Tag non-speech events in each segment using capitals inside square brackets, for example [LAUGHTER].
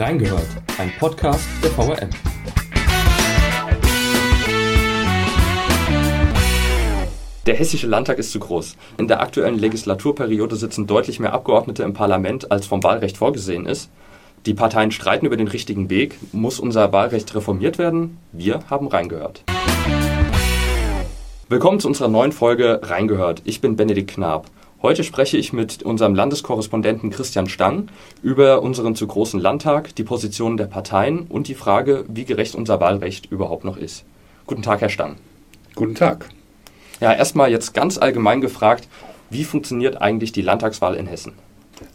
Reingehört, ein Podcast der VRM. Der Hessische Landtag ist zu groß. In der aktuellen Legislaturperiode sitzen deutlich mehr Abgeordnete im Parlament, als vom Wahlrecht vorgesehen ist. Die Parteien streiten über den richtigen Weg. Muss unser Wahlrecht reformiert werden? Wir haben reingehört. Willkommen zu unserer neuen Folge Reingehört. Ich bin Benedikt Knab. Heute spreche ich mit unserem Landeskorrespondenten Christian Stang über unseren zu großen Landtag, die Positionen der Parteien und die Frage, wie gerecht unser Wahlrecht überhaupt noch ist. Guten Tag, Herr Stang. Guten Tag. Ja, erstmal jetzt ganz allgemein gefragt, wie funktioniert eigentlich die Landtagswahl in Hessen?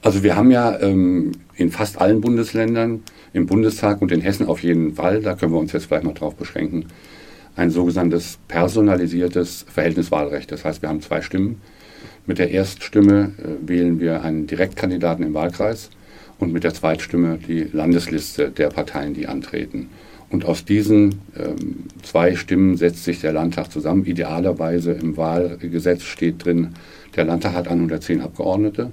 Also wir haben ja ähm, in fast allen Bundesländern, im Bundestag und in Hessen auf jeden Fall, da können wir uns jetzt vielleicht mal drauf beschränken, ein sogenanntes personalisiertes Verhältniswahlrecht. Das heißt, wir haben zwei Stimmen mit der Erststimme äh, wählen wir einen Direktkandidaten im Wahlkreis und mit der Zweitstimme die Landesliste der Parteien, die antreten. Und aus diesen ähm, zwei Stimmen setzt sich der Landtag zusammen. Idealerweise im Wahlgesetz steht drin, der Landtag hat 110 Abgeordnete.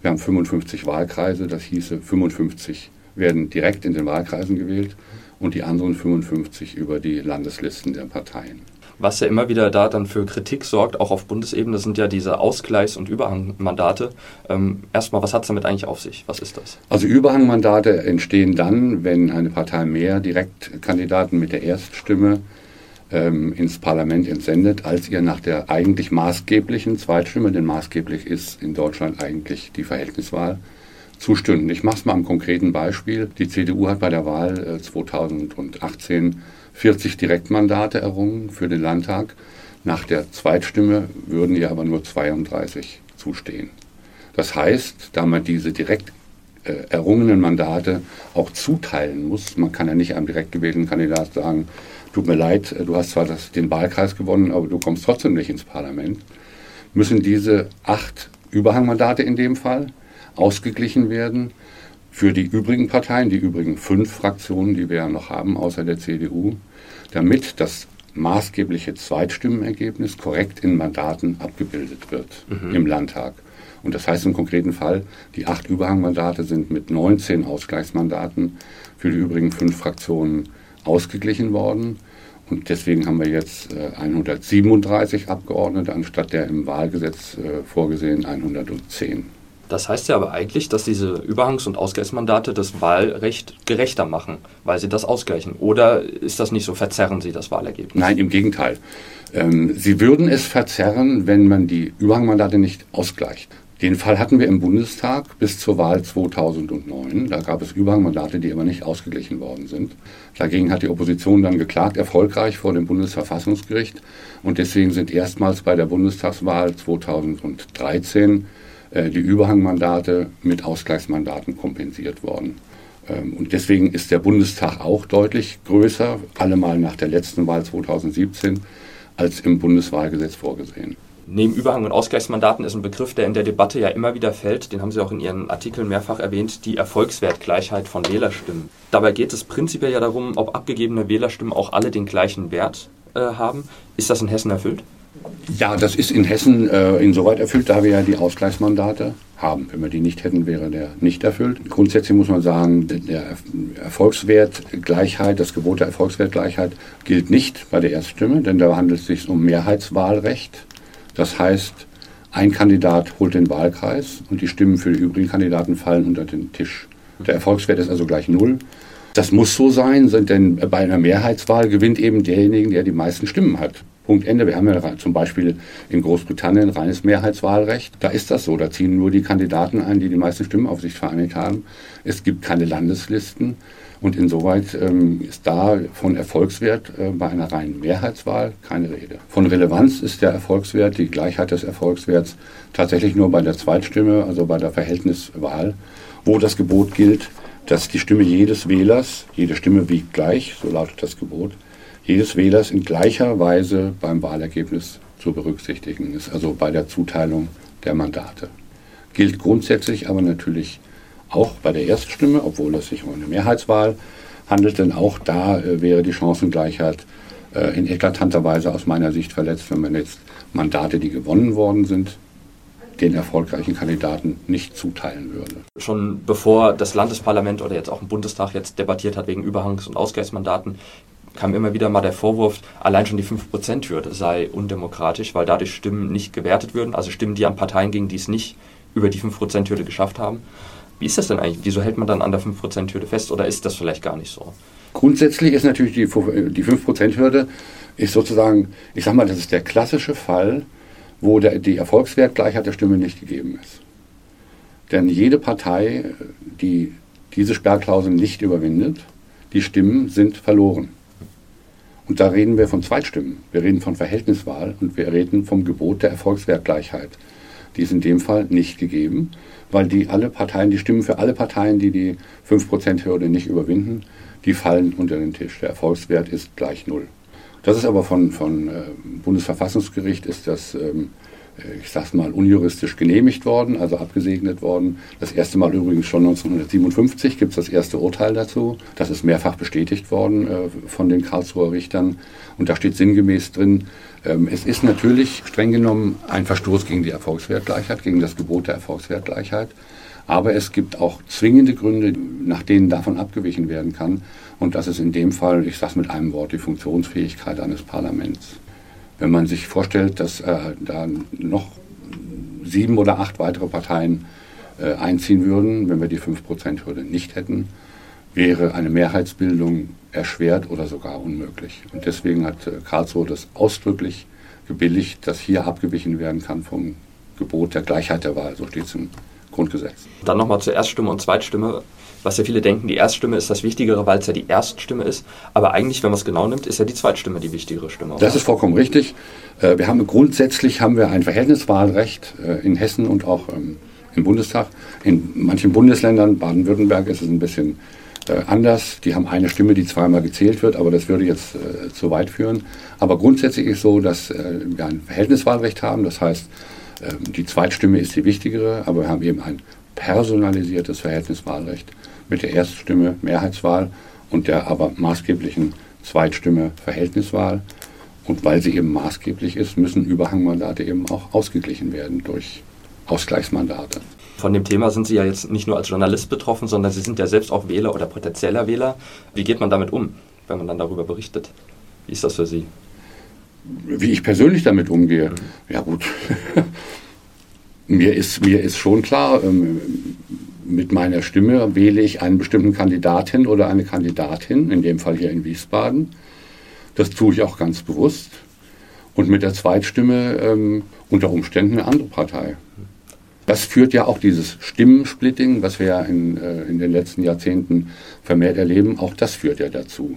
Wir haben 55 Wahlkreise, das hieße 55 werden direkt in den Wahlkreisen gewählt und die anderen 55 über die Landeslisten der Parteien was ja immer wieder da dann für Kritik sorgt, auch auf Bundesebene, sind ja diese Ausgleichs- und Überhangmandate. Ähm, erstmal, was hat es damit eigentlich auf sich? Was ist das? Also Überhangmandate entstehen dann, wenn eine Partei mehr Direktkandidaten mit der Erststimme ähm, ins Parlament entsendet, als ihr nach der eigentlich maßgeblichen Zweitstimme, denn maßgeblich ist in Deutschland eigentlich die Verhältniswahl, zustimmen. Ich mache es mal am konkreten Beispiel. Die CDU hat bei der Wahl äh, 2018 40 Direktmandate errungen für den Landtag. Nach der Zweitstimme würden ihr aber nur 32 zustehen. Das heißt, da man diese direkt äh, errungenen Mandate auch zuteilen muss, man kann ja nicht einem direkt gewählten Kandidat sagen, tut mir leid, du hast zwar das, den Wahlkreis gewonnen, aber du kommst trotzdem nicht ins Parlament, müssen diese acht Überhangmandate in dem Fall ausgeglichen werden für die übrigen Parteien, die übrigen fünf Fraktionen, die wir ja noch haben, außer der CDU, damit das maßgebliche Zweitstimmenergebnis korrekt in Mandaten abgebildet wird mhm. im Landtag. Und das heißt im konkreten Fall, die acht Überhangmandate sind mit 19 Ausgleichsmandaten für die übrigen fünf Fraktionen ausgeglichen worden. Und deswegen haben wir jetzt 137 äh, Abgeordnete anstatt der im Wahlgesetz äh, vorgesehen 110. Das heißt ja aber eigentlich, dass diese Überhangs- und Ausgleichsmandate das Wahlrecht gerechter machen, weil sie das ausgleichen. Oder ist das nicht so? Verzerren sie das Wahlergebnis? Nein, im Gegenteil. Ähm, sie würden es verzerren, wenn man die Überhangmandate nicht ausgleicht. Den Fall hatten wir im Bundestag bis zur Wahl 2009. Da gab es Überhangmandate, die aber nicht ausgeglichen worden sind. Dagegen hat die Opposition dann geklagt, erfolgreich vor dem Bundesverfassungsgericht. Und deswegen sind erstmals bei der Bundestagswahl 2013 äh, die Überhangmandate mit Ausgleichsmandaten kompensiert worden. Ähm, und deswegen ist der Bundestag auch deutlich größer, allemal nach der letzten Wahl 2017, als im Bundeswahlgesetz vorgesehen. Neben Überhang- und Ausgleichsmandaten ist ein Begriff, der in der Debatte ja immer wieder fällt, den haben Sie auch in Ihren Artikeln mehrfach erwähnt, die Erfolgswertgleichheit von Wählerstimmen. Dabei geht es prinzipiell ja darum, ob abgegebene Wählerstimmen auch alle den gleichen Wert äh, haben. Ist das in Hessen erfüllt? Ja, das ist in Hessen äh, insoweit erfüllt, da wir ja die Ausgleichsmandate haben. Wenn wir die nicht hätten, wäre der nicht erfüllt. Grundsätzlich muss man sagen, der Erfolgswertgleichheit, das Gebot der Erfolgswertgleichheit gilt nicht bei der Erststimme, denn da handelt es sich um Mehrheitswahlrecht. Das heißt, ein Kandidat holt den Wahlkreis und die Stimmen für die übrigen Kandidaten fallen unter den Tisch. Der Erfolgswert ist also gleich null. Das muss so sein, denn bei einer Mehrheitswahl gewinnt eben derjenige, der die meisten Stimmen hat. Punkt Ende. Wir haben ja zum Beispiel in Großbritannien reines Mehrheitswahlrecht. Da ist das so. Da ziehen nur die Kandidaten ein, die die meisten Stimmen auf sich vereinigt haben. Es gibt keine Landeslisten. Und insoweit ähm, ist da von Erfolgswert äh, bei einer reinen Mehrheitswahl keine Rede. Von Relevanz ist der Erfolgswert, die Gleichheit des Erfolgswerts tatsächlich nur bei der Zweitstimme, also bei der Verhältniswahl, wo das Gebot gilt, dass die Stimme jedes Wählers, jede Stimme wiegt gleich, so lautet das Gebot, jedes Wählers in gleicher Weise beim Wahlergebnis zu berücksichtigen ist, also bei der Zuteilung der Mandate. Gilt grundsätzlich aber natürlich auch bei der Erststimme, obwohl es sich um eine Mehrheitswahl handelt, denn auch da äh, wäre die Chancengleichheit äh, in eklatanter Weise aus meiner Sicht verletzt, wenn man jetzt Mandate, die gewonnen worden sind, den erfolgreichen Kandidaten nicht zuteilen würde. Schon bevor das Landesparlament oder jetzt auch im Bundestag jetzt debattiert hat wegen Überhangs- und Ausgleichsmandaten, kam immer wieder mal der Vorwurf, allein schon die 5%-Hürde sei undemokratisch, weil dadurch Stimmen nicht gewertet würden, also Stimmen, die an Parteien gingen, die es nicht über die 5%-Hürde geschafft haben. Wie ist das denn eigentlich? Wieso hält man dann an der 5%-Hürde fest oder ist das vielleicht gar nicht so? Grundsätzlich ist natürlich die, die 5%-Hürde ist sozusagen, ich sag mal, das ist der klassische Fall, wo der, die Erfolgswertgleichheit der Stimme nicht gegeben ist. Denn jede Partei, die diese Sperrklausel nicht überwindet, die Stimmen sind verloren. Und da reden wir von Zweitstimmen. Wir reden von Verhältniswahl und wir reden vom Gebot der Erfolgswertgleichheit. Die ist in dem Fall nicht gegeben, weil die alle Parteien, die Stimmen für alle Parteien, die die 5%-Hürde nicht überwinden, die fallen unter den Tisch. Der Erfolgswert ist gleich null. Das ist aber von, von äh, Bundesverfassungsgericht ist das ähm, äh, ich sag's mal, unjuristisch genehmigt worden, also abgesegnet worden. Das erste Mal übrigens schon 1957 gibt es das erste Urteil dazu. Das ist mehrfach bestätigt worden äh, von den Karlsruher Richtern. Und da steht sinngemäß drin, ähm, es ist natürlich streng genommen ein Verstoß gegen die Erfolgswertgleichheit, gegen das Gebot der Erfolgswertgleichheit. Aber es gibt auch zwingende Gründe, nach denen davon abgewichen werden kann. Und das ist in dem Fall, ich sage es mit einem Wort, die Funktionsfähigkeit eines Parlaments. Wenn man sich vorstellt, dass äh, da noch sieben oder acht weitere Parteien äh, einziehen würden, wenn wir die 5%-Hürde nicht hätten, wäre eine Mehrheitsbildung erschwert oder sogar unmöglich. Und deswegen hat äh, Karlsruhe das ausdrücklich gebilligt, dass hier abgewichen werden kann vom Gebot der Gleichheit der Wahl. So steht es im Grundgesetz. Dann nochmal zur Erststimme und Zweitstimme was ja viele denken, die Erststimme ist das Wichtigere, weil es ja die Erststimme ist. Aber eigentlich, wenn man es genau nimmt, ist ja die Zweitstimme die wichtigere Stimme. Oder? Das ist vollkommen richtig. Äh, wir haben grundsätzlich haben wir ein Verhältniswahlrecht äh, in Hessen und auch ähm, im Bundestag. In manchen Bundesländern, Baden-Württemberg, ist es ein bisschen äh, anders. Die haben eine Stimme, die zweimal gezählt wird, aber das würde jetzt zu weit führen. Aber grundsätzlich ist es so, dass wir ein Verhältniswahlrecht haben. Das heißt, ähm, die Zweitstimme ist die wichtigere, aber wir haben eben ein personalisiertes Verhältniswahlrecht mit der Erststimme Mehrheitswahl und der aber maßgeblichen Zweitstimme Verhältniswahl. Und weil sie eben maßgeblich ist, müssen Überhangmandate eben auch ausgeglichen werden durch Ausgleichsmandate. Von dem Thema sind Sie ja jetzt nicht nur als Journalist betroffen, sondern Sie sind ja selbst auch Wähler oder potenzieller Wähler. Wie geht man damit um, wenn man dann darüber berichtet? Wie ist das für Sie? Wie ich persönlich damit umgehe? Mhm. Ja gut, [LAUGHS] mir, ist, mir ist schon klar, ähm, mit meiner Stimme wähle ich einen bestimmten Kandidatin oder eine Kandidatin, in dem Fall hier in Wiesbaden. Das tue ich auch ganz bewusst. Und mit der Zweitstimme ähm, unter Umständen eine andere Partei. Das führt ja auch dieses Stimmensplitting, was wir ja in, äh, in den letzten Jahrzehnten vermehrt erleben, auch das führt ja dazu,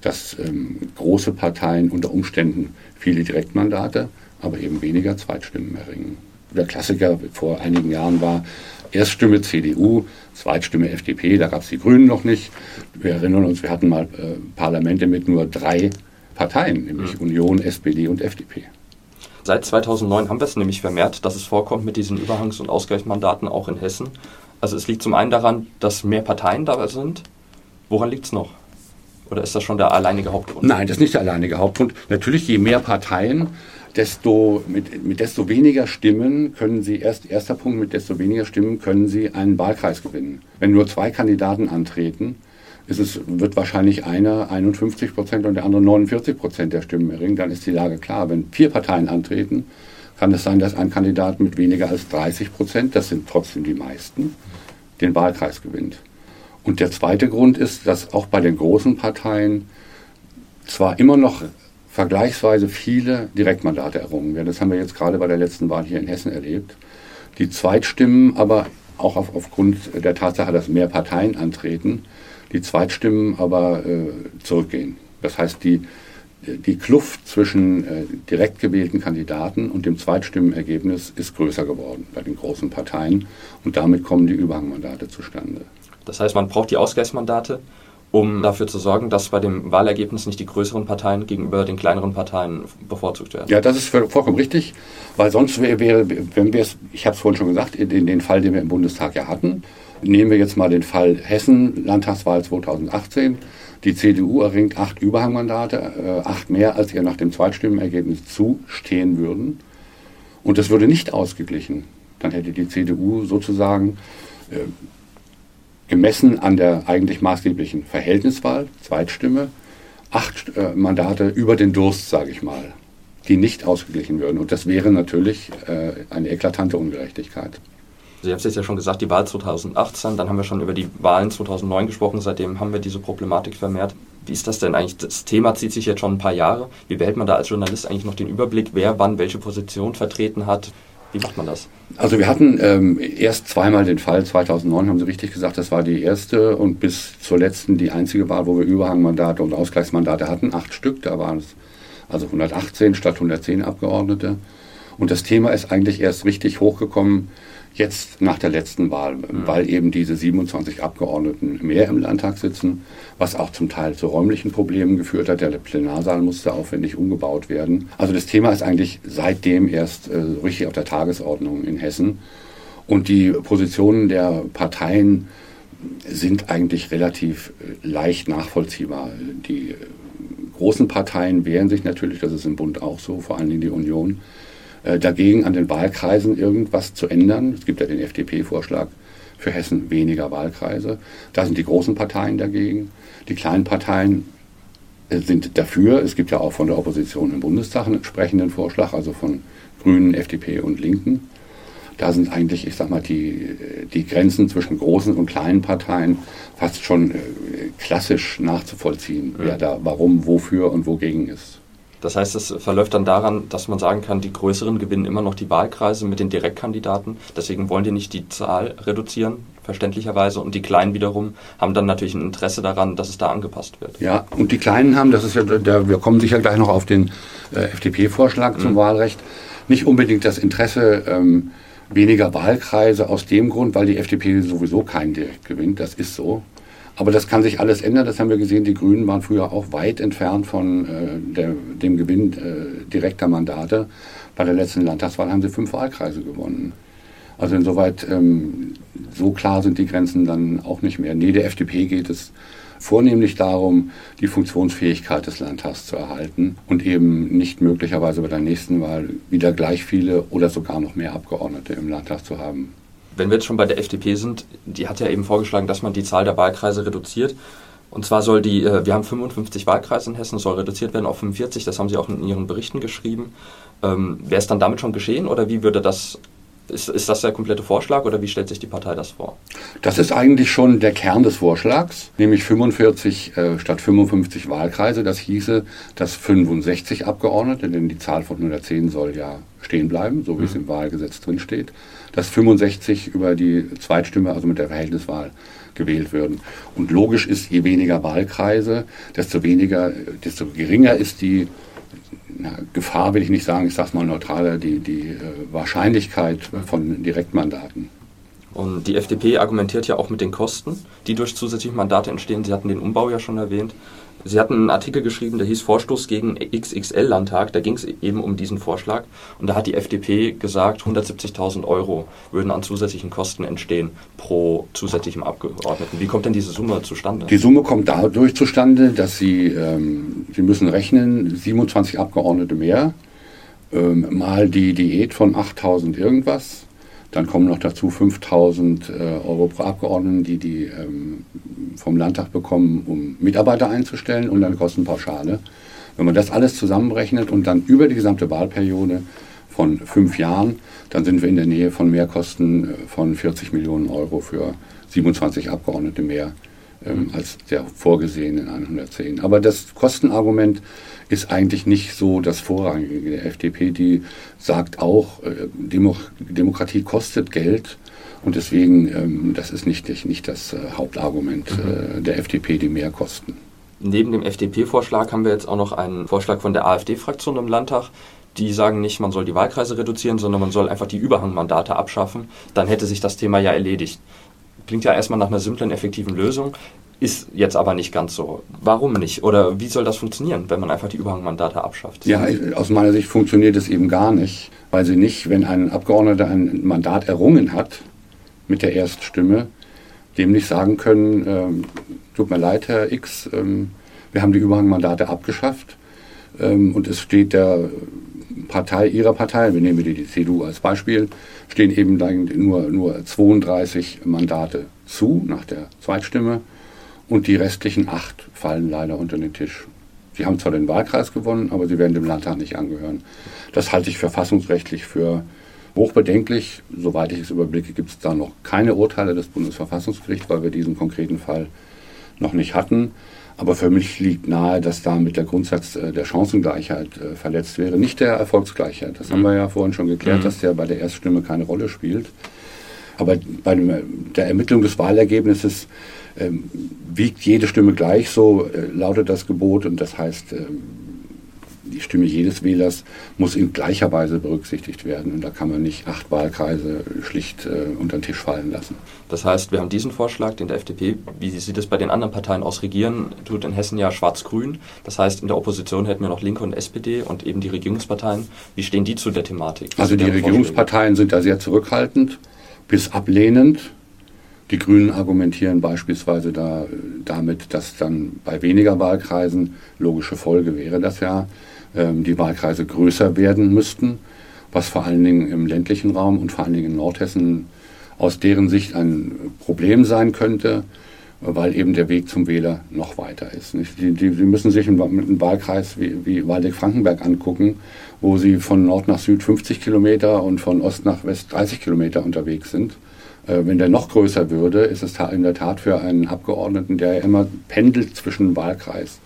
dass ähm, große Parteien unter Umständen viele Direktmandate, aber eben weniger Zweitstimmen erringen. Der Klassiker vor einigen Jahren war, Erststimme CDU, Zweitstimme FDP, da gab es die Grünen noch nicht. Wir erinnern uns, wir hatten mal äh, Parlamente mit nur drei Parteien, nämlich mhm. Union, SPD und FDP. Seit 2009 haben wir es nämlich vermehrt, dass es vorkommt mit diesen Überhangs- und Ausgleichsmandaten auch in Hessen. Also es liegt zum einen daran, dass mehr Parteien dabei sind. Woran liegt es noch? Oder ist das schon der alleinige Hauptgrund? Nein, das ist nicht der alleinige Hauptgrund. Natürlich, je mehr Parteien, desto, mit, mit desto weniger Stimmen können Sie, erst, erster Punkt, mit desto weniger Stimmen können Sie einen Wahlkreis gewinnen. Wenn nur zwei Kandidaten antreten, ist es, wird wahrscheinlich einer 51 Prozent und der andere 49 Prozent der Stimmen erringen, dann ist die Lage klar. Wenn vier Parteien antreten, kann es sein, dass ein Kandidat mit weniger als 30 Prozent, das sind trotzdem die meisten, den Wahlkreis gewinnt. Und der zweite Grund ist, dass auch bei den großen Parteien zwar immer noch vergleichsweise viele Direktmandate errungen werden. Das haben wir jetzt gerade bei der letzten Wahl hier in Hessen erlebt. Die Zweitstimmen aber auch auf, aufgrund der Tatsache, dass mehr Parteien antreten, die Zweitstimmen aber äh, zurückgehen. Das heißt, die, die Kluft zwischen äh, direkt gewählten Kandidaten und dem Zweitstimmenergebnis ist größer geworden bei den großen Parteien und damit kommen die Überhangmandate zustande. Das heißt, man braucht die Ausgleichsmandate um dafür zu sorgen, dass bei dem Wahlergebnis nicht die größeren Parteien gegenüber den kleineren Parteien bevorzugt werden. Ja, das ist vollkommen richtig, weil sonst wäre, wenn wir es, ich habe es vorhin schon gesagt, in, in den Fall, den wir im Bundestag ja hatten, nehmen wir jetzt mal den Fall Hessen, Landtagswahl 2018. Die CDU erringt acht Überhangmandate, äh, acht mehr, als ihr nach dem Zweitstimmenergebnis zustehen würden. Und das würde nicht ausgeglichen Dann hätte die CDU sozusagen äh, gemessen an der eigentlich maßgeblichen Verhältniswahl, Zweitstimme, acht äh, Mandate über den Durst, sage ich mal, die nicht ausgeglichen würden. Und das wäre natürlich äh, eine eklatante Ungerechtigkeit. Sie haben es jetzt ja schon gesagt, die Wahl 2018, dann haben wir schon über die Wahlen 2009 gesprochen, seitdem haben wir diese Problematik vermehrt. Wie ist das denn eigentlich? Das Thema zieht sich jetzt schon ein paar Jahre. Wie behält man da als Journalist eigentlich noch den Überblick, wer wann welche Position vertreten hat? Wie macht man das? Also wir hatten ähm, erst zweimal den Fall, 2009 haben Sie richtig gesagt, das war die erste und bis zur letzten die einzige Wahl, wo wir Überhangmandate und Ausgleichsmandate hatten, acht Stück, da waren es also 118 statt 110 Abgeordnete. Und das Thema ist eigentlich erst richtig hochgekommen jetzt nach der letzten Wahl, mhm. weil eben diese 27 Abgeordneten mehr im Landtag sitzen, was auch zum Teil zu räumlichen Problemen geführt hat. Der Plenarsaal musste aufwendig umgebaut werden. Also das Thema ist eigentlich seitdem erst äh, richtig auf der Tagesordnung in Hessen. Und die Positionen der Parteien sind eigentlich relativ äh, leicht nachvollziehbar. Die äh, großen Parteien wehren sich natürlich, das ist im Bund auch so, vor allem die Union, dagegen an den Wahlkreisen irgendwas zu ändern. Es gibt ja den FDP-Vorschlag für Hessen weniger Wahlkreise. Da sind die großen Parteien dagegen. Die kleinen Parteien äh, sind dafür. Es gibt ja auch von der Opposition im Bundestag einen entsprechenden Vorschlag, also von Grünen, FDP und Linken. Da sind eigentlich, ich sag mal, die, die Grenzen zwischen großen und kleinen Parteien fast schon äh, klassisch nachzuvollziehen, wer da warum, wofür und wogegen ist. Das heißt, es verläuft dann daran, dass man sagen kann, die größeren gewinnen immer noch die Wahlkreise mit den Direktkandidaten. Deswegen wollen die nicht die Zahl reduzieren, verständlicherweise. Und die Kleinen wiederum haben dann natürlich ein Interesse daran, dass es da angepasst wird. Ja, und die Kleinen haben, das ist ja, der, wir kommen sicher gleich noch auf den äh, FDP-Vorschlag zum mhm. Wahlrecht, nicht unbedingt das Interesse, ähm, weniger Wahlkreise aus dem Grund, weil die FDP sowieso keinen direkt gewinnt. Das ist so. Aber das kann sich alles ändern. Das haben wir gesehen. Die Grünen waren früher auch weit entfernt von äh, der, dem Gewinn äh, direkter Mandate. Bei der letzten Landtagswahl haben sie fünf Wahlkreise gewonnen. Also insoweit, ähm, so klar sind die Grenzen dann auch nicht mehr. Nee, der FDP geht es vornehmlich darum, die Funktionsfähigkeit des Landtags zu erhalten und eben nicht möglicherweise bei der nächsten Wahl wieder gleich viele oder sogar noch mehr Abgeordnete im Landtag zu haben wenn wir jetzt schon bei der FDP sind, die hat ja eben vorgeschlagen, dass man die Zahl der Wahlkreise reduziert. Und zwar soll die, äh, wir haben 55 Wahlkreise in Hessen, soll reduziert werden auf 45, das haben Sie auch in Ihren Berichten geschrieben. Ähm, Wäre es dann damit schon geschehen oder wie würde das, ist, ist das der komplette Vorschlag oder wie stellt sich die Partei das vor? Das ist eigentlich schon der Kern des Vorschlags, nämlich 45 äh, statt 55 Wahlkreise. Das hieße, dass 65 Abgeordnete, denn die Zahl von 110 soll ja stehen bleiben, so wie mhm. es im Wahlgesetz drinsteht, dass 65 über die Zweitstimme, also mit der Verhältniswahl, gewählt würden. Und logisch ist, je weniger Wahlkreise, desto weniger, desto geringer ist die na, Gefahr, will ich nicht sagen, ich sage es mal neutraler, die, die äh, Wahrscheinlichkeit von Direktmandaten. Und die FDP argumentiert ja auch mit den Kosten, die durch zusätzliche Mandate entstehen. Sie hatten den Umbau ja schon erwähnt. Sie hatten einen Artikel geschrieben, der hieß Vorstoß gegen XXL-Landtag. Da ging es eben um diesen Vorschlag. Und da hat die FDP gesagt, 170.000 Euro würden an zusätzlichen Kosten entstehen pro zusätzlichem Abgeordneten. Wie kommt denn diese Summe zustande? Die Summe kommt dadurch zustande, dass Sie, ähm, Sie müssen rechnen, 27 Abgeordnete mehr, ähm, mal die Diät von 8.000 irgendwas dann kommen noch dazu 5000 äh, Euro pro Abgeordneten, die die ähm, vom Landtag bekommen, um Mitarbeiter einzustellen und dann Kostenpauschale. Wenn man das alles zusammenrechnet und dann über die gesamte Wahlperiode von fünf Jahren, dann sind wir in der Nähe von Mehrkosten äh, von 40 Millionen Euro für 27 Abgeordnete mehr ähm, als der vorgesehenen 110. Aber das Kostenargument ist eigentlich nicht so das Vorrangige der FDP. Die sagt auch, äh, Demo Demokratie kostet Geld und deswegen, ähm, das ist nicht, nicht das äh, Hauptargument mhm. äh, der FDP, die mehr kosten. Neben dem FDP-Vorschlag haben wir jetzt auch noch einen Vorschlag von der AfD-Fraktion im Landtag. Die sagen nicht, man soll die Wahlkreise reduzieren, sondern man soll einfach die Überhangmandate abschaffen. Dann hätte sich das Thema ja erledigt. Klingt ja erstmal nach einer simplen, effektiven Lösung, ist jetzt aber nicht ganz so. Warum nicht? Oder wie soll das funktionieren, wenn man einfach die Überhangmandate abschafft? Ja, aus meiner Sicht funktioniert es eben gar nicht, weil sie nicht, wenn ein Abgeordneter ein Mandat errungen hat mit der Erststimme, dem nicht sagen können, ähm, tut mir leid, Herr X, ähm, wir haben die Überhangmandate abgeschafft ähm, und es steht der Partei, ihrer Partei, wir nehmen die, die CDU als Beispiel, stehen eben nur, nur 32 Mandate zu nach der Zweitstimme und die restlichen acht fallen leider unter den Tisch. Sie haben zwar den Wahlkreis gewonnen, aber sie werden dem Landtag nicht angehören. Das halte ich verfassungsrechtlich für hochbedenklich. Soweit ich es überblicke, gibt es da noch keine Urteile des Bundesverfassungsgerichts, weil wir diesen konkreten Fall noch nicht hatten. Aber für mich liegt nahe, dass damit der Grundsatz äh, der Chancengleichheit äh, verletzt wäre, nicht der Erfolgsgleichheit. Das mhm. haben wir ja vorhin schon geklärt, mhm. dass der bei der Erststimme keine Rolle spielt. Aber bei der Ermittlung des Wahlergebnisses ähm, wiegt jede Stimme gleich, so äh, lautet das Gebot. Und das heißt, ähm, die Stimme jedes Wählers muss in gleicher Weise berücksichtigt werden. Und da kann man nicht acht Wahlkreise schlicht äh, unter den Tisch fallen lassen. Das heißt, wir haben diesen Vorschlag, den der FDP, wie sieht es bei den anderen Parteien aus, regieren, tut in Hessen ja schwarz-grün. Das heißt, in der Opposition hätten wir noch Linke und SPD und eben die Regierungsparteien. Wie stehen die zu der Thematik? Also die Regierungsparteien sind da sehr zurückhaltend bis ablehnend. Die Grünen argumentieren beispielsweise da, damit, dass dann bei weniger Wahlkreisen, logische Folge wäre das ja, die Wahlkreise größer werden müssten, was vor allen Dingen im ländlichen Raum und vor allen Dingen in Nordhessen aus deren Sicht ein Problem sein könnte, weil eben der Weg zum Wähler noch weiter ist. Die müssen sich einen, Wahlkreis wie, wie Waldeck-Frankenberg angucken, wo sie von Nord nach Süd 50 Kilometer und von Ost nach West 30 Kilometer unterwegs sind. Äh, wenn der noch größer würde, ist es in der Tat für einen Abgeordneten, der ja immer pendelt zwischen Wahlkreis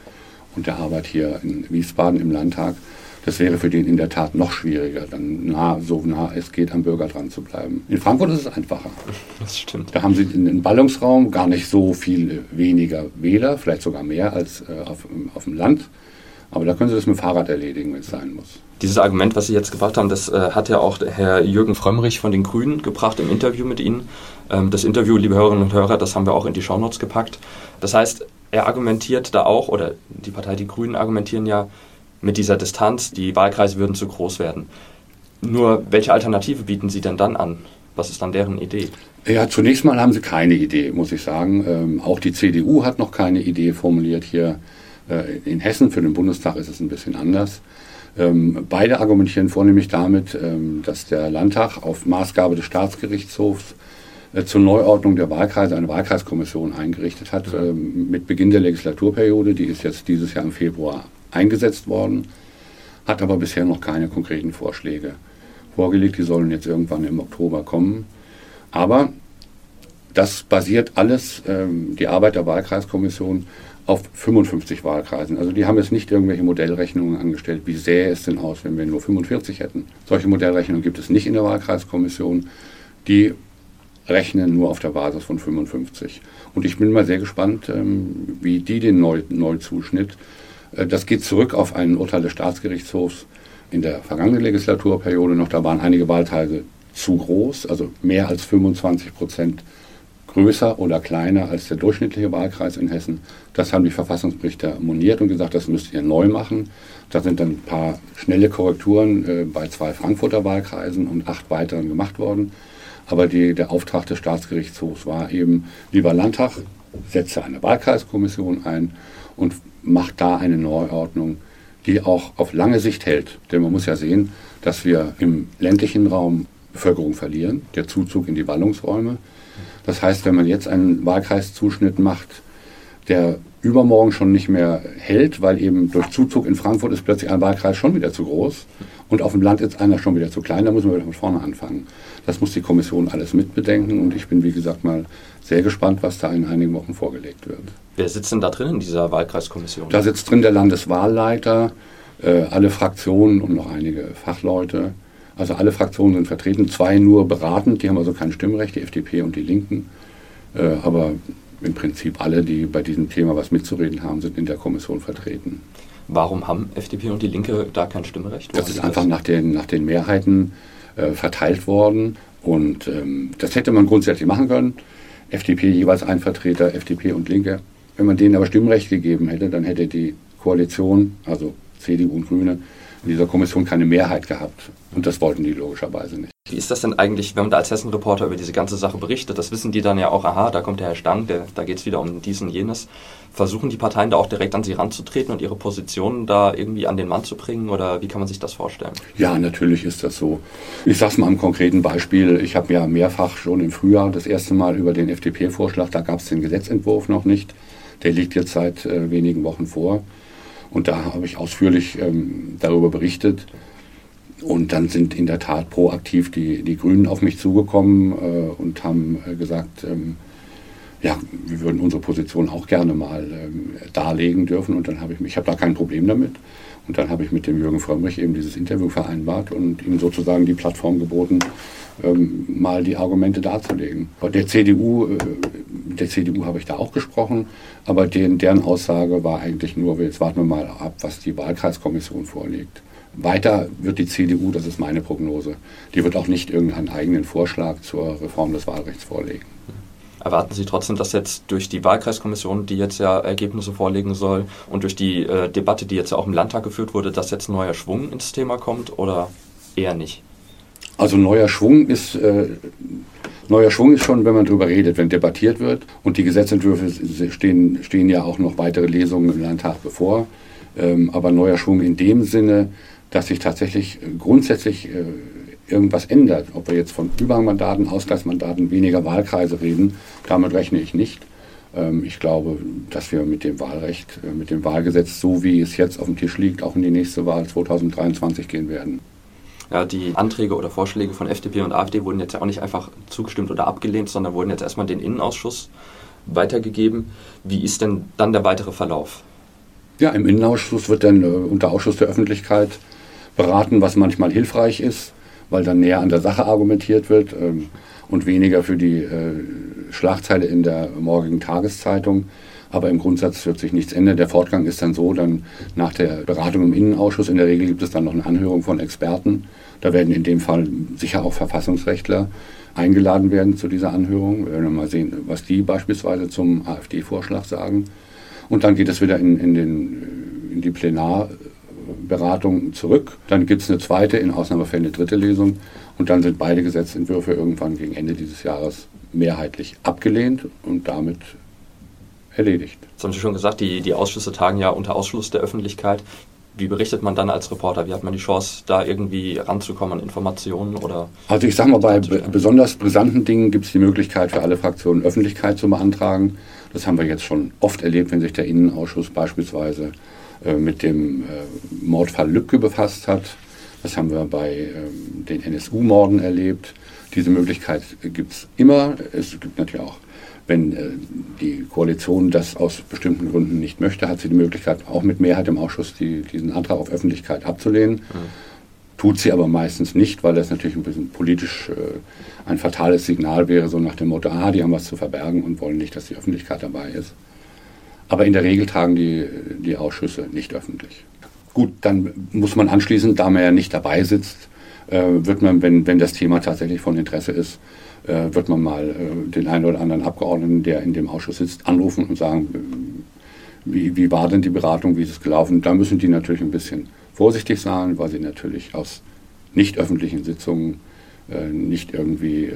und der Arbeit hier in Wiesbaden im Landtag, das wäre für den in der Tat noch schwieriger, dann nah, so nah es geht, am Bürger dran zu bleiben. In Frankfurt ist es einfacher. [LAUGHS] Das stimmt. Da haben sie in den Ballungsraum gar nicht so viel weniger Wähler, vielleicht sogar mehr als äh, auf, auf dem Land. Aber da können Sie das mit dem Fahrrad erledigen, wenn es sein muss. Dieses Argument, was Sie jetzt gebracht haben, das äh, hat ja auch Herr Jürgen Frömmrich von den Grünen gebracht im Interview mit Ihnen. Ähm, das Interview, liebe Hörerinnen und Hörer, das haben wir auch in die Shownotes gepackt. Das heißt, er argumentiert da auch, oder die Partei Die Grünen argumentieren ja mit dieser Distanz, die Wahlkreise würden zu groß werden. Nur welche Alternative bieten Sie denn dann an? Was ist dann deren Idee? Ja, zunächst mal haben sie keine Idee, muss ich sagen. Ähm, auch die CDU hat noch keine Idee formuliert hier. Äh, in Hessen für den Bundestag ist es ein bisschen anders. Ähm, beide argumentieren vornehmlich damit, ähm, dass der Landtag auf Maßgabe des Staatsgerichtshofs zur Neuordnung der Wahlkreise eine Wahlkreiskommission eingerichtet hat ähm, mit Beginn der Legislaturperiode. Die ist jetzt dieses Jahr im Februar eingesetzt worden, hat aber bisher noch keine konkreten Vorschläge vorgelegt. Die sollen jetzt irgendwann im Oktober kommen. Aber das basiert alles, die Arbeit der Wahlkreiskommission, auf 55 Wahlkreisen. Also die haben jetzt nicht irgendwelche Modellrechnungen angestellt, wie sähe es denn aus, wenn wir nur 45 hätten. Solche Modellrechnungen gibt es nicht in der Wahlkreiskommission. Die rechnen nur auf der Basis von 55. Und ich bin mal sehr gespannt, ähm, wie die den Neuzuschnitt, äh, das geht zurück auf ein Urteil des Staatsgerichtshofs in der vergangenen Legislaturperiode noch. Da waren einige Wahlteile zu groß, also mehr als 25 Prozent größer oder kleiner als der durchschnittliche Wahlkreis in Hessen. Das haben die Verfassungsrichter moniert und gesagt, das müsst ihr neu machen. Da sind dann ein paar schnelle Korrekturen äh, bei zwei Frankfurter Wahlkreisen und acht weiteren gemacht worden. Aber die, der Auftrag des Staatsgerichtshofs war eben, lieber Landtag, setze eine Wahlkreiskommission ein und macht da eine Neuordnung, die auch auf lange Sicht hält. Denn man muss ja sehen, dass wir im ländlichen Raum Bevölkerung verlieren, der Zuzug in die Ballungsräume. Das heißt, wenn man jetzt einen Wahlkreiszuschnitt macht, der übermorgen schon nicht mehr hält, weil eben durch Zuzug in Frankfurt ist plötzlich ein Wahlkreis schon wieder zu groß und auf dem Land ist einer schon wieder zu klein, da müssen wir wieder von vorne anfangen. Das muss die Kommission alles mitbedenken und ich bin, wie gesagt, mal sehr gespannt, was da in einigen Wochen vorgelegt wird. Wer sitzt denn da drin in dieser Wahlkreiskommission? Da sitzt drin der Landeswahlleiter, äh, alle Fraktionen und noch einige Fachleute. Also alle Fraktionen sind vertreten, zwei nur beratend, die haben also kein Stimmrecht, die FDP und die Linken. Äh, aber im Prinzip alle, die bei diesem Thema was mitzureden haben, sind in der Kommission vertreten. Warum haben FDP und die Linke da kein Stimmrecht? Das ist einfach? Nach, den, nach den Mehrheiten äh, verteilt worden. Und ähm, das hätte man grundsätzlich machen können. FDP jeweils ein Vertreter, FDP und Linke. Wenn man denen aber Stimmrecht gegeben hätte, dann hätte die Koalition, also CDU und Grüne, in dieser Kommission keine Mehrheit gehabt. Und das wollten die logischerweise nicht. Wie ist das denn eigentlich, wenn man da als Hessen-Reporter über diese ganze Sache berichtet? Das wissen die dann ja auch, aha, da kommt der Herr Stang, der, da geht es wieder um dies und jenes. Versuchen die Parteien da auch direkt an sie ranzutreten und ihre Positionen da irgendwie an den Mann zu bringen? Oder wie kann man sich das vorstellen? Ja, natürlich ist das so. Ich sage es mal am konkreten Beispiel. Ich habe ja mehrfach schon im Frühjahr das erste Mal über den FDP-Vorschlag, da gab es den Gesetzentwurf noch nicht. Der liegt jetzt seit äh, wenigen Wochen vor. Und da habe ich ausführlich ähm, darüber berichtet. Und dann sind in der Tat proaktiv die, die Grünen auf mich zugekommen äh, und haben äh, gesagt, ähm, ja, wir würden unsere Position auch gerne mal ähm, darlegen dürfen. Und dann habe ich mich, ich habe da kein Problem damit. Und dann habe ich mit dem Jürgen Frömmrich eben dieses Interview vereinbart und ihm sozusagen die Plattform geboten, ähm, mal die Argumente darzulegen. Der CDU, äh, der CDU habe ich da auch gesprochen, aber den, deren Aussage war eigentlich nur, jetzt warten wir mal ab, was die Wahlkreiskommission vorlegt. Weiter wird die CDU, das ist meine Prognose, die wird auch nicht irgendeinen eigenen Vorschlag zur Reform des Wahlrechts vorlegen. Erwarten Sie trotzdem, dass jetzt durch die Wahlkreiskommission, die jetzt ja Ergebnisse vorlegen soll, und durch die äh, Debatte, die jetzt ja auch im Landtag geführt wurde, dass jetzt neuer Schwung ins Thema kommt oder eher nicht? Also neuer Schwung ist äh, neuer Schwung ist schon, wenn man darüber redet, wenn debattiert wird. Und die Gesetzentwürfe stehen, stehen ja auch noch weitere Lesungen im Landtag bevor. Ähm, aber neuer Schwung in dem Sinne, dass sich tatsächlich äh, grundsätzlich äh, irgendwas ändert. Ob wir jetzt von Überhangmandaten, Ausgleichsmandaten, weniger Wahlkreise reden, damit rechne ich nicht. Ähm, ich glaube, dass wir mit dem Wahlrecht, äh, mit dem Wahlgesetz, so wie es jetzt auf dem Tisch liegt, auch in die nächste Wahl 2023 gehen werden. Ja, die Anträge oder Vorschläge von FDP und AfD wurden jetzt ja auch nicht einfach zugestimmt oder abgelehnt, sondern wurden jetzt erstmal den Innenausschuss weitergegeben. Wie ist denn dann der weitere Verlauf? Ja, im Innenausschuss wird dann unter Ausschuss der Öffentlichkeit beraten, was manchmal hilfreich ist, weil dann näher an der Sache argumentiert wird ähm, und weniger für die äh, Schlagzeile in der morgigen Tageszeitung. Aber im Grundsatz wird sich nichts ändern. Der Fortgang ist dann so, dann nach der Beratung im Innenausschuss, in der Regel gibt es dann noch eine Anhörung von Experten. Da werden in dem Fall sicher auch Verfassungsrechtler eingeladen werden zu dieser Anhörung. Wir werden mal sehen, was die beispielsweise zum AfD-Vorschlag sagen. Und dann geht es wieder in, in, den, in die Plenar, Beratung zurück. Dann gibt es eine zweite, in Ausnahmefällen eine dritte Lesung. Und dann sind beide Gesetzentwürfe irgendwann gegen Ende dieses Jahres mehrheitlich abgelehnt und damit erledigt. Das haben Sie schon gesagt, die, die Ausschüsse tagen ja unter Ausschluss der Öffentlichkeit. Wie berichtet man dann als Reporter? Wie hat man die Chance, da irgendwie ranzukommen an Informationen? Oder also ich sage mal, bei besonders brisanten Dingen gibt es die Möglichkeit für alle Fraktionen Öffentlichkeit zu beantragen. Das haben wir jetzt schon oft erlebt, wenn sich der Innenausschuss beispielsweise mit dem äh, Mordfall Lübcke befasst hat. Das haben wir bei ähm, den NSU-Morden erlebt. Diese Möglichkeit gibt es immer. Es gibt natürlich auch, wenn äh, die Koalition das aus bestimmten Gründen nicht möchte, hat sie die Möglichkeit, auch mit Mehrheit im Ausschuss die, diesen Antrag auf Öffentlichkeit abzulehnen. Mhm. Tut sie aber meistens nicht, weil das natürlich ein bisschen politisch äh, ein fatales Signal wäre, so nach dem Motto, ah, die haben was zu verbergen und wollen nicht, dass die Öffentlichkeit dabei ist. Aber in der Regel tagen die, die Ausschüsse nicht öffentlich. Gut, dann muss man anschließend, da man ja nicht dabei sitzt, äh, wird man, wenn, wenn das Thema tatsächlich von Interesse ist, äh, wird man mal äh, den einen oder anderen Abgeordneten, der in dem Ausschuss sitzt, anrufen und sagen, wie, wie war denn die Beratung, wie ist es gelaufen? Da müssen die natürlich ein bisschen vorsichtig sein, weil sie natürlich aus nicht öffentlichen Sitzungen nicht irgendwie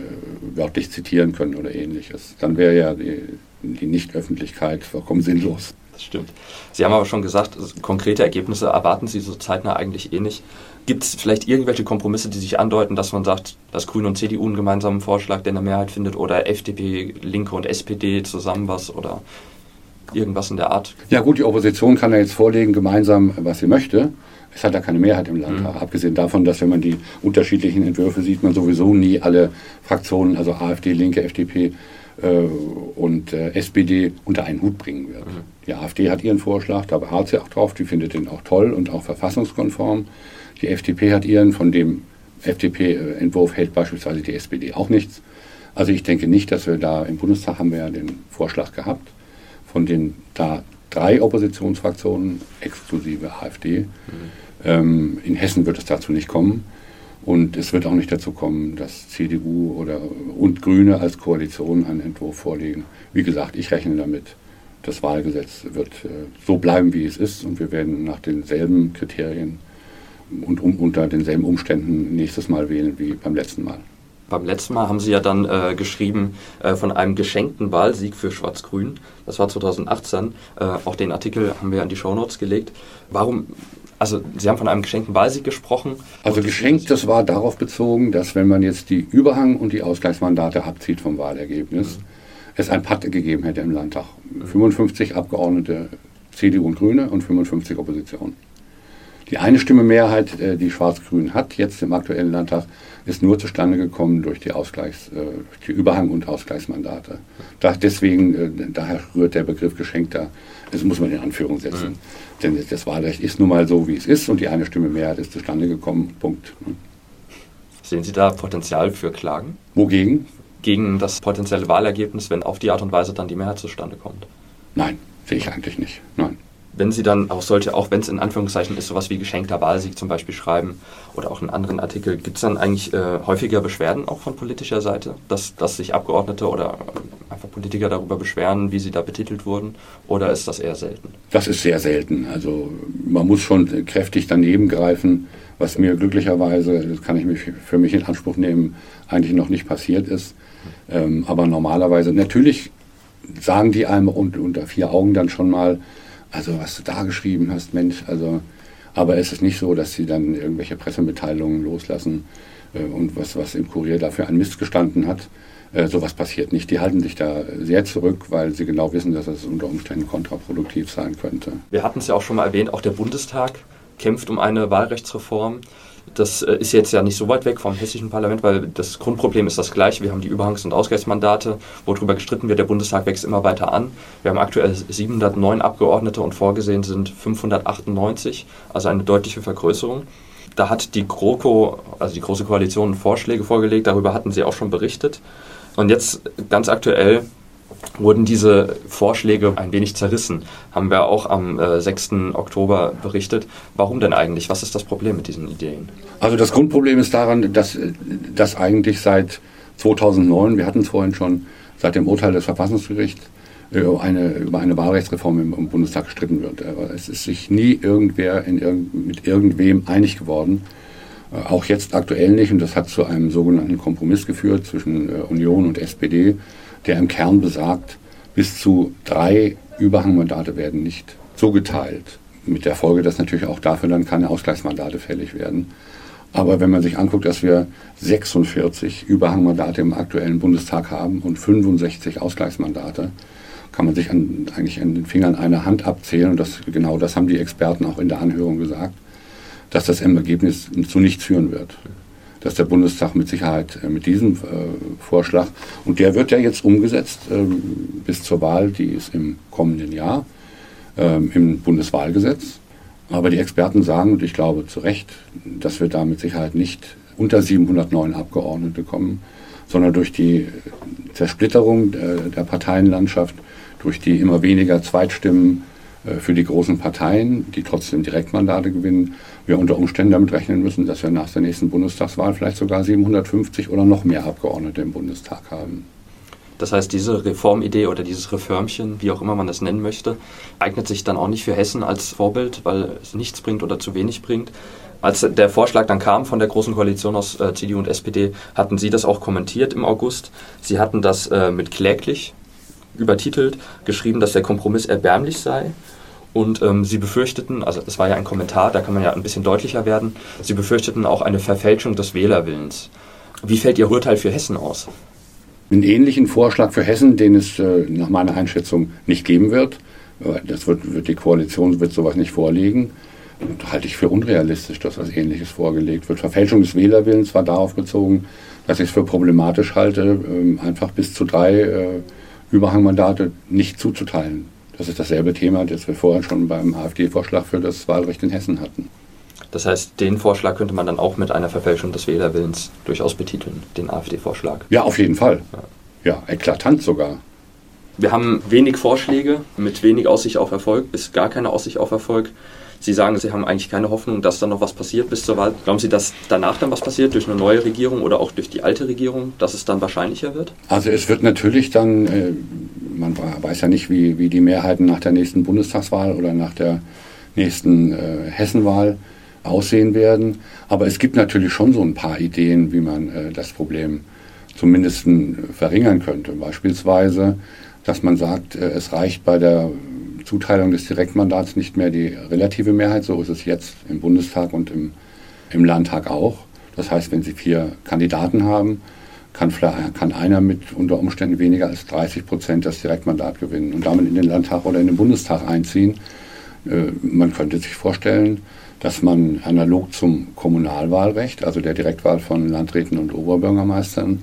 wörtlich zitieren können oder ähnliches. Dann wäre ja die, die Nichtöffentlichkeit vollkommen sinnlos. Das stimmt. Sie haben aber schon gesagt, konkrete Ergebnisse erwarten Sie so zeitnah eigentlich eh nicht. Gibt es vielleicht irgendwelche Kompromisse, die sich andeuten, dass man sagt, dass Grüne und CDU einen gemeinsamen Vorschlag, der eine Mehrheit findet, oder FDP, Linke und SPD zusammen was oder irgendwas in der Art? Ja gut, die Opposition kann ja jetzt vorlegen, gemeinsam, was sie möchte. Es hat ja keine Mehrheit im Landtag. Mhm. Abgesehen davon, dass wenn man die unterschiedlichen Entwürfe sieht, man sowieso nie alle Fraktionen, also AfD, Linke, FDP, und äh, SPD unter einen Hut bringen wird. Mhm. Die AfD hat ihren Vorschlag, da beharrt sie auch drauf, die findet den auch toll und auch verfassungskonform. Die FDP hat ihren, von dem FDP-Entwurf hält beispielsweise die SPD auch nichts. Also ich denke nicht, dass wir da im Bundestag haben wir ja den Vorschlag gehabt, von den da drei Oppositionsfraktionen exklusive AfD. Mhm. Ähm, in Hessen wird es dazu nicht kommen. Und es wird auch nicht dazu kommen, dass CDU oder, und Grüne als Koalition einen Entwurf vorlegen. Wie gesagt, ich rechne damit, das Wahlgesetz wird äh, so bleiben, wie es ist und wir werden nach denselben Kriterien und unter denselben Umständen nächstes Mal wählen wie beim letzten Mal. Beim letzten Mal haben Sie ja dann äh, geschrieben äh, von einem geschenkten Wahlsieg für Schwarz-Grün. Das war 2018. Äh, auch den Artikel haben wir an die Shownotes gelegt. Warum also Sie haben von einem geschenkten Wahlsieg gesprochen. Also geschenkt, das war darauf bezogen, dass wenn man jetzt die Überhang- und die Ausgleichsmandate abzieht vom Wahlergebnis, mhm. es ein Patte gegeben hätte im Landtag. Mhm. 55 Abgeordnete CDU und Grüne und 55 Opposition. Die eine Stimme Mehrheit, äh, die Schwarz-Grün hat, jetzt im aktuellen Landtag, ist nur zustande gekommen durch die, Ausgleichs-, äh, die Überhang- und Ausgleichsmandate. Da, deswegen, äh, daher rührt der Begriff geschenkter, das muss man in Anführung setzen. Mhm. Denn das Wahlrecht ist nun mal so, wie es ist und die eine Stimme Mehrheit ist zustande gekommen. Punkt. Sehen Sie da Potenzial für Klagen? Wogegen? Gegen das potenzielle Wahlergebnis, wenn auf die Art und Weise dann die Mehrheit zustande kommt? Nein, sehe ich eigentlich nicht. Nein wenn Sie dann auch solche, auch wenn es in Anführungszeichen ist, sowas wie geschenkter Wahlsieg zum Beispiel schreiben oder auch in anderen Artikeln, gibt es dann eigentlich äh, häufiger Beschwerden auch von politischer Seite, dass, dass sich Abgeordnete oder äh, einfach Politiker darüber beschweren, wie sie da betitelt wurden? Oder ist das eher selten? Das ist sehr selten. Also man muss schon kräftig daneben greifen, was mir glücklicherweise, das kann ich mich für mich in Anspruch nehmen, eigentlich noch nicht passiert ist. Ähm, aber normalerweise, natürlich sagen die einem unter vier Augen dann schon mal, also was du da geschrieben hast, Mensch, also, aber es ist nicht so, dass sie dann irgendwelche Pressemitteilungen loslassen äh, und was, was im Kurier dafür ein Mist gestanden hat. Äh, sowas passiert nicht. Die halten sich da sehr zurück, weil sie genau wissen, dass es unter Umständen kontraproduktiv sein könnte. Wir hatten es ja auch schon mal erwähnt, auch der Bundestag kämpft um eine Wahlrechtsreform. Das äh, ist jetzt ja nicht so weit weg vom hessischen Parlament, weil das Grundproblem ist das gleiche. Wir haben die Überhangs- und Ausgleichsmandate, worüber gestritten wird. Der Bundestag wächst immer weiter an. Wir haben aktuell 709 Abgeordnete und vorgesehen sind 598, also eine deutliche Vergrößerung. Da hat die GroKo, also die Große Koalition, Vorschläge vorgelegt. Darüber hatten Sie auch schon berichtet. Und jetzt ganz aktuell wurden diese Vorschläge ein wenig zerrissen. Haben wir auch am äh, 6. Oktober berichtet. Warum denn eigentlich? Was ist das Problem mit diesen Ideen? Also das Grundproblem ist daran, dass, dass eigentlich seit 2009, wir hatten es vorhin schon, seit dem Urteil des Verfassungsgerichts, äh, eine, über eine Wahlrechtsreform im, im, Bundestag gestritten wird. Aber es ist sich nie irgendwer in, mit irgendwem einig geworden. Äh, auch jetzt aktuell nicht. Und das hat zu einem sogenannten Kompromiss geführt zwischen äh, Union und SPD der im Kern besagt, bis zu drei Überhangmandate werden nicht zugeteilt. Mit der Folge, dass natürlich auch dafür dann keine Ausgleichsmandate fällig werden. Aber wenn man sich anguckt, dass wir 46 Überhangmandate im aktuellen Bundestag haben und 65 Ausgleichsmandate, kann man sich an, eigentlich an den Fingern einer Hand abzählen. Und das, genau das haben die Experten auch in der Anhörung gesagt, dass das im Ergebnis zu nichts führen wird dass der Bundestag mit Sicherheit äh, mit diesem äh, Vorschlag, und der wird ja jetzt umgesetzt ähm, bis zur Wahl, die ist im kommenden Jahr ähm, im Bundeswahlgesetz. Aber die Experten sagen, und ich glaube zu Recht, dass wir da mit Sicherheit nicht unter 709 Abgeordnete kommen, sondern durch die Zersplitterung der Parteienlandschaft, durch die immer weniger Zweitstimmen äh, für die großen Parteien, die trotzdem Direktmandate gewinnen, wir unter Umständen damit rechnen müssen, dass wir nach der nächsten Bundestagswahl vielleicht sogar 750 oder noch mehr Abgeordnete im Bundestag haben. Das heißt, diese Reformidee oder dieses Reformchen, wie auch immer man das nennen möchte, eignet sich dann auch nicht für Hessen als Vorbild, weil es nichts bringt oder zu wenig bringt. Als der Vorschlag dann kam von der Großen Koalition aus äh, CDU und SPD, hatten Sie das auch kommentiert im August. Sie hatten das äh, mit kläglich übertitelt, geschrieben, dass der Kompromiss erbärmlich sei. Und ähm, sie befürchteten, also das war ja ein Kommentar, da kann man ja ein bisschen deutlicher werden, sie befürchteten auch eine Verfälschung des Wählerwillens. Wie fällt Ihr Urteil für Hessen aus? Einen ähnlichen Vorschlag für Hessen, den es äh, nach meiner Einschätzung nicht geben wird. Das wird, wird die Koalition wird sowas nicht vorlegen. Und halte ich für unrealistisch, dass was Ähnliches vorgelegt wird. Verfälschung des Wählerwillens war darauf bezogen, dass ich es für problematisch halte, äh, einfach bis zu drei äh, Überhangmandate nicht zuzuteilen. Das ist dasselbe Thema, das wir vorher schon beim AfD-Vorschlag für das Wahlrecht in Hessen hatten. Das heißt, den Vorschlag könnte man dann auch mit einer Verfälschung des Wählerwillens durchaus betiteln, den AfD-Vorschlag. Ja, auf jeden Fall. Ja. ja, eklatant sogar. Wir haben wenig Vorschläge mit wenig Aussicht auf Erfolg, bis gar keine Aussicht auf Erfolg. Sie sagen, Sie haben eigentlich keine Hoffnung, dass da noch was passiert bis zur Wahl. Glauben Sie, dass danach dann was passiert, durch eine neue Regierung oder auch durch die alte Regierung, dass es dann wahrscheinlicher wird? Also es wird natürlich dann, äh, man weiß ja nicht, wie, wie die Mehrheiten nach der nächsten Bundestagswahl oder nach der nächsten äh, Hessenwahl aussehen werden. Aber es gibt natürlich schon so ein paar Ideen, wie man äh, das Problem zumindest verringern könnte. Beispielsweise, dass man sagt, äh, es reicht bei der Zuteilung des Direktmandats nicht mehr die relative Mehrheit, so ist es jetzt im Bundestag und im, im Landtag auch. Das heißt, wenn Sie vier Kandidaten haben, kann, kann einer mit unter Umständen weniger als 30 Prozent das Direktmandat gewinnen und damit in den Landtag oder in den Bundestag einziehen. Äh, man könnte sich vorstellen, dass man analog zum Kommunalwahlrecht, also der Direktwahl von Landräten und Oberbürgermeistern,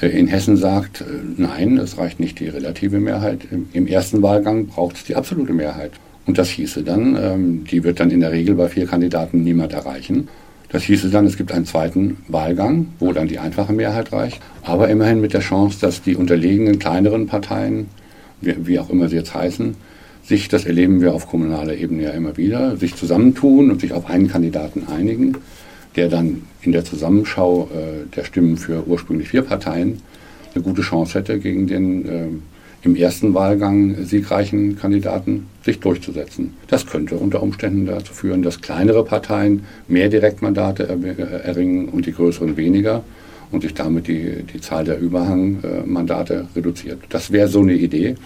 äh, in Hessen sagt, äh, nein, es reicht nicht die relative Mehrheit. Im ersten Wahlgang braucht es die absolute Mehrheit. Und das hieße dann, ähm, die wird dann in der Regel bei vier Kandidaten niemand erreichen. Das hieße dann, es gibt einen zweiten Wahlgang, wo dann die einfache Mehrheit reicht, aber immerhin mit der Chance, dass die unterlegenen kleineren Parteien, wie, auch immer sie jetzt heißen, sich, das erleben wir auf kommunaler Ebene ja immer wieder, sich zusammentun und sich auf einen Kandidaten einigen, der dann in der Zusammenschau äh, der Stimmen für ursprünglich vier Parteien eine gute Chance hätte, gegen den äh, im ersten Wahlgang siegreichen Kandidaten sich durchzusetzen. Das könnte unter Umständen dazu führen, dass kleinere Parteien mehr Direktmandate erringen und die größeren weniger und sich damit die, die Zahl der Überhangmandate reduziert. Das wäre so eine Idee.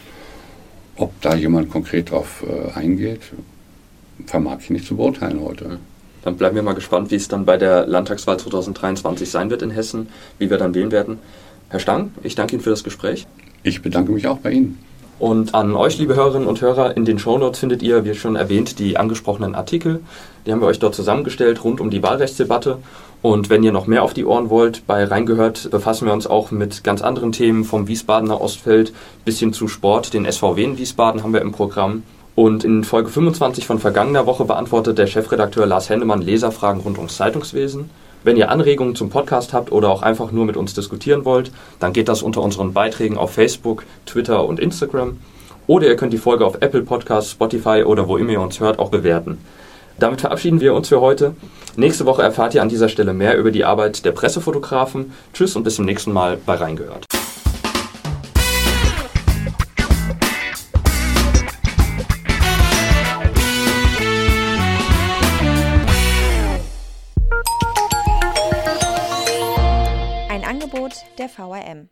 Ob da jemand konkret darauf äh, eingeht, vermag ich nicht zu beurteilen heute. Dann bleiben wir mal gespannt, wie es dann bei der Landtagswahl 2023 sein wird in Hessen, wie wir dann wählen werden. Herr Stang, ich danke Ihnen für das Gespräch. Ich bedanke mich auch bei Ihnen. Und an euch, liebe Hörerinnen und Hörer, in den Shownotes findet ihr, wie schon erwähnt, die angesprochenen Artikel. Die haben wir euch dort zusammengestellt rund um die Wahlrechtsdebatte. Und wenn ihr noch mehr auf die Ohren wollt, bei Reingehört befassen wir uns auch mit ganz anderen Themen, vom Wiesbadener Ostfeld bis hin zu Sport. Den SVW in Wiesbaden haben wir im Programm. Und in Folge 25 von vergangener Woche beantwortet der Chefredakteur Lars Hennemann Leserfragen rund ums Zeitungswesen. Wenn ihr Anregungen zum Podcast habt oder auch einfach nur mit uns diskutieren wollt, dann geht das unter unseren Beiträgen auf Facebook, Twitter und Instagram. Oder ihr könnt die Folge auf Apple Podcasts, Spotify oder wo immer ihr uns hört auch bewerten. Damit verabschieden wir uns für heute. Nächste Woche erfahrt ihr an dieser Stelle mehr über die Arbeit der Pressefotografen. Tschüss und bis zum nächsten Mal bei Reingehört. Der VRM.